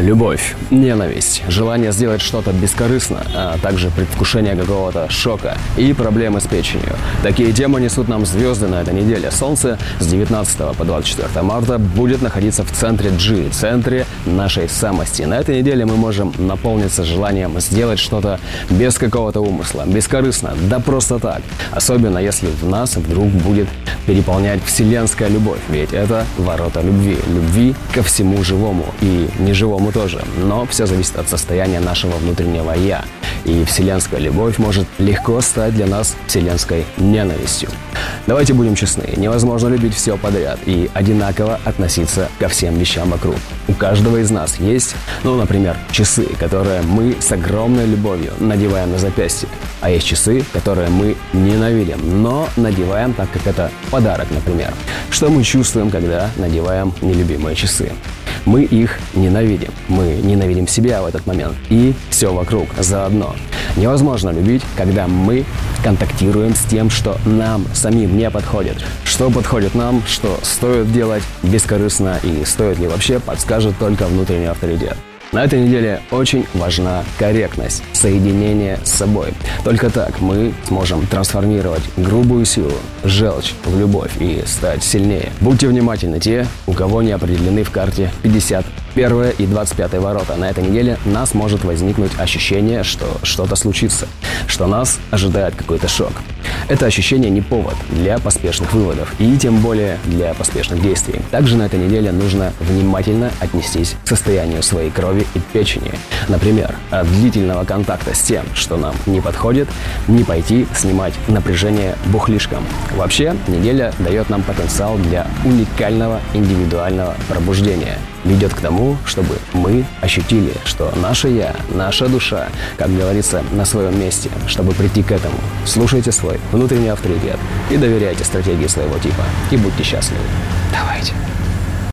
Любовь, ненависть, желание сделать что-то бескорыстно, а также предвкушение какого-то шока и проблемы с печенью. Такие темы несут нам звезды на этой неделе. Солнце с 19 по 24 марта будет находиться в центре G, центре нашей самости. На этой неделе мы можем наполниться желанием сделать что-то без какого-то умысла, бескорыстно, да просто так. Особенно если в нас вдруг будет переполнять вселенская любовь, ведь это ворота любви, любви ко всему живому и неживому тоже. Но все зависит от состояния нашего внутреннего «я». И вселенская любовь может легко стать для нас вселенской ненавистью. Давайте будем честны, невозможно любить все подряд и одинаково относиться ко всем вещам вокруг. У каждого из нас есть, ну, например, часы, которые мы с огромной любовью надеваем на запястье. А есть часы, которые мы ненавидим, но надеваем так, как это подарок, например. Что мы чувствуем, когда надеваем нелюбимые часы? Мы их ненавидим. Мы ненавидим себя в этот момент. И все вокруг заодно. Невозможно любить, когда мы контактируем с тем, что нам самим не подходит. Что подходит нам, что стоит делать бескорыстно и стоит ли вообще, подскажет только внутренний авторитет. На этой неделе очень важна корректность, соединение с собой. Только так мы сможем трансформировать грубую силу, желчь в любовь и стать сильнее. Будьте внимательны те, у кого не определены в карте 50 Первое и 25 ворота. На этой неделе нас может возникнуть ощущение, что что-то случится, что нас ожидает какой-то шок. Это ощущение не повод для поспешных выводов и тем более для поспешных действий. Также на этой неделе нужно внимательно отнестись к состоянию своей крови и печени. Например, от длительного контакта с тем, что нам не подходит, не пойти снимать напряжение бухлишком. Вообще, неделя дает нам потенциал для уникального индивидуального пробуждения – ведет к тому, чтобы мы ощутили, что наше «я», наша душа, как говорится, на своем месте. Чтобы прийти к этому, слушайте свой внутренний авторитет и доверяйте стратегии своего типа. И будьте счастливы. Давайте.